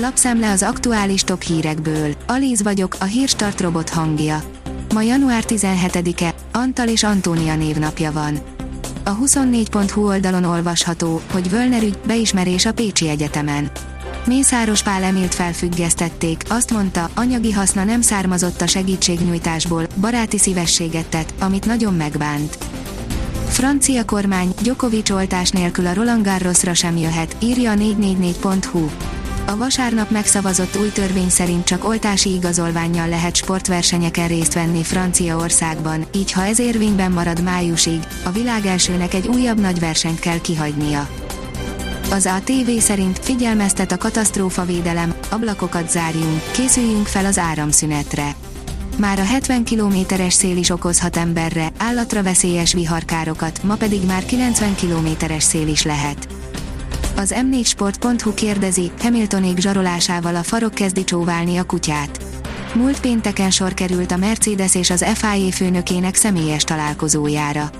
Lapszemle az aktuális top hírekből. Alíz vagyok, a hírstart robot hangja. Ma január 17-e, Antal és Antónia névnapja van. A 24.hu oldalon olvasható, hogy Völner ügy, beismerés a Pécsi Egyetemen. Mészáros Pál Emilt felfüggesztették, azt mondta, anyagi haszna nem származott a segítségnyújtásból, baráti szívességet tett, amit nagyon megbánt. Francia kormány, Djokovic oltás nélkül a Roland Garrosra sem jöhet, írja a 444.hu. A vasárnap megszavazott új törvény szerint csak oltási igazolványjal lehet sportversenyeken részt venni Franciaországban, így ha ez érvényben marad májusig, a világ elsőnek egy újabb nagy versenyt kell kihagynia. Az ATV szerint figyelmeztet a katasztrófavédelem, ablakokat zárjunk, készüljünk fel az áramszünetre. Már a 70 km-es szél is okozhat emberre, állatra veszélyes viharkárokat, ma pedig már 90 km-es szél is lehet. Az m4sport.hu kérdezi, Hamiltonék zsarolásával a farok kezdi csóválni a kutyát. Múlt pénteken sor került a Mercedes és az FIA főnökének személyes találkozójára.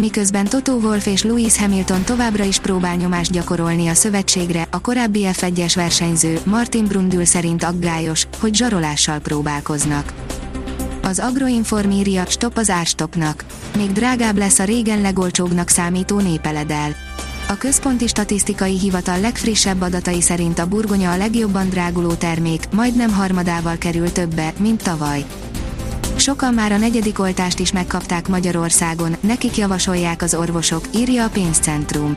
Miközben Toto Wolff és Lewis Hamilton továbbra is próbál nyomást gyakorolni a szövetségre, a korábbi F1-es versenyző Martin Brundle szerint aggályos, hogy zsarolással próbálkoznak. Az Agroinform írja, stop az árstopnak. Még drágább lesz a régen legolcsóbbnak számító népeledel. A Központi Statisztikai Hivatal legfrissebb adatai szerint a burgonya a legjobban dráguló termék, majdnem harmadával kerül többe, mint tavaly. Sokan már a negyedik oltást is megkapták Magyarországon, nekik javasolják az orvosok, írja a pénzcentrum.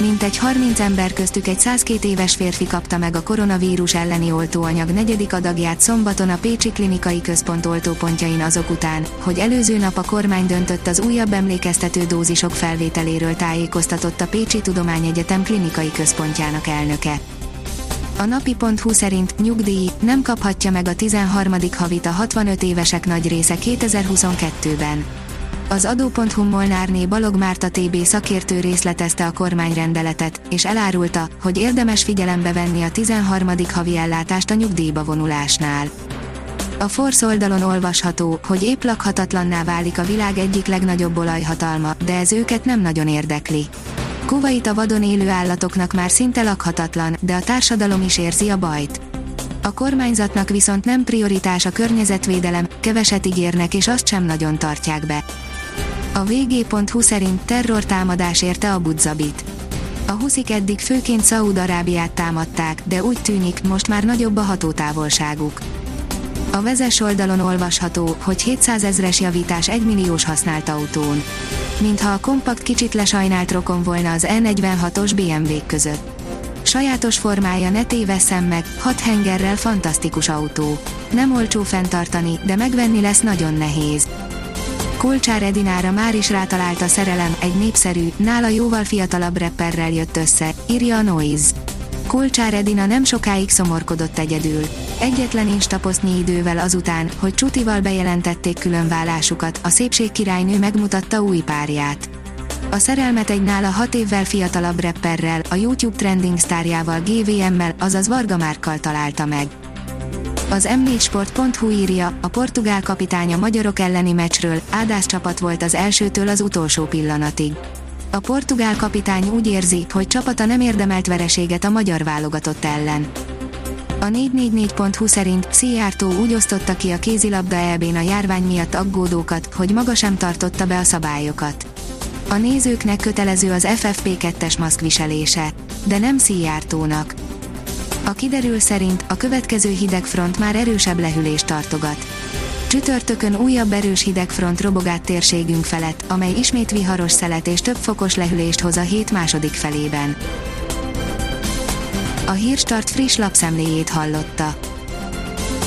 Mintegy 30 ember köztük egy 102 éves férfi kapta meg a koronavírus elleni oltóanyag negyedik adagját szombaton a Pécsi Klinikai Központ oltópontjain azok után, hogy előző nap a kormány döntött az újabb emlékeztető dózisok felvételéről tájékoztatott a Pécsi Tudományegyetem Klinikai Központjának elnöke. A napi.hu szerint nyugdíj nem kaphatja meg a 13. havit a 65 évesek nagy része 2022-ben. Az adó.hu Molnárné Balog Márta TB szakértő részletezte a kormányrendeletet, és elárulta, hogy érdemes figyelembe venni a 13. havi ellátást a nyugdíjba vonulásnál. A Force oldalon olvasható, hogy épp lakhatatlanná válik a világ egyik legnagyobb olajhatalma, de ez őket nem nagyon érdekli. Kuwait a vadon élő állatoknak már szinte lakhatatlan, de a társadalom is érzi a bajt. A kormányzatnak viszont nem prioritás a környezetvédelem, keveset ígérnek és azt sem nagyon tartják be. A vg.hu szerint terrortámadás érte a Budzabit. A huszik eddig főként Szaúd-Arábiát támadták, de úgy tűnik, most már nagyobb a hatótávolságuk. A vezes oldalon olvasható, hogy 700 ezres javítás 1 milliós használt autón. Mintha a kompakt kicsit lesajnált rokon volna az E46-os bmw között. Sajátos formája ne tévesszem meg, hat hengerrel fantasztikus autó. Nem olcsó fenntartani, de megvenni lesz nagyon nehéz. Kulcsár Edinára már is rátalált a szerelem, egy népszerű, nála jóval fiatalabb rapperrel jött össze, írja a Noise. Kulcsár Edina nem sokáig szomorkodott egyedül. Egyetlen instaposznyi idővel azután, hogy Csutival bejelentették különválásukat, a szépség királynő megmutatta új párját. A szerelmet egy nála hat évvel fiatalabb rapperrel, a YouTube trending sztárjával GVM-mel, azaz Varga Márkkal találta meg. Az m4sport.hu írja, a portugál kapitány a magyarok elleni meccsről, Ádász csapat volt az elsőtől az utolsó pillanatig. A portugál kapitány úgy érzi, hogy csapata nem érdemelt vereséget a magyar válogatott ellen. A 444.hu szerint Szijjártó úgy osztotta ki a kézilabda EB-n a járvány miatt aggódókat, hogy maga sem tartotta be a szabályokat. A nézőknek kötelező az FFP2-es maszkviselése, de nem Szijjártónak. A kiderül szerint a következő hidegfront már erősebb lehűlést tartogat. Csütörtökön újabb erős hidegfront robog át térségünk felett, amely ismét viharos szelet és több fokos lehűlést hoz a hét második felében. A Hírstart friss lapszemléjét hallotta.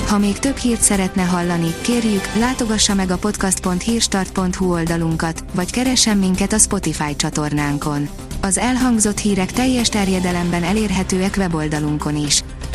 Ha még több hírt szeretne hallani, kérjük, látogassa meg a podcast.hírstart.hu oldalunkat, vagy keressen minket a Spotify csatornánkon. Az elhangzott hírek teljes terjedelemben elérhetőek weboldalunkon is.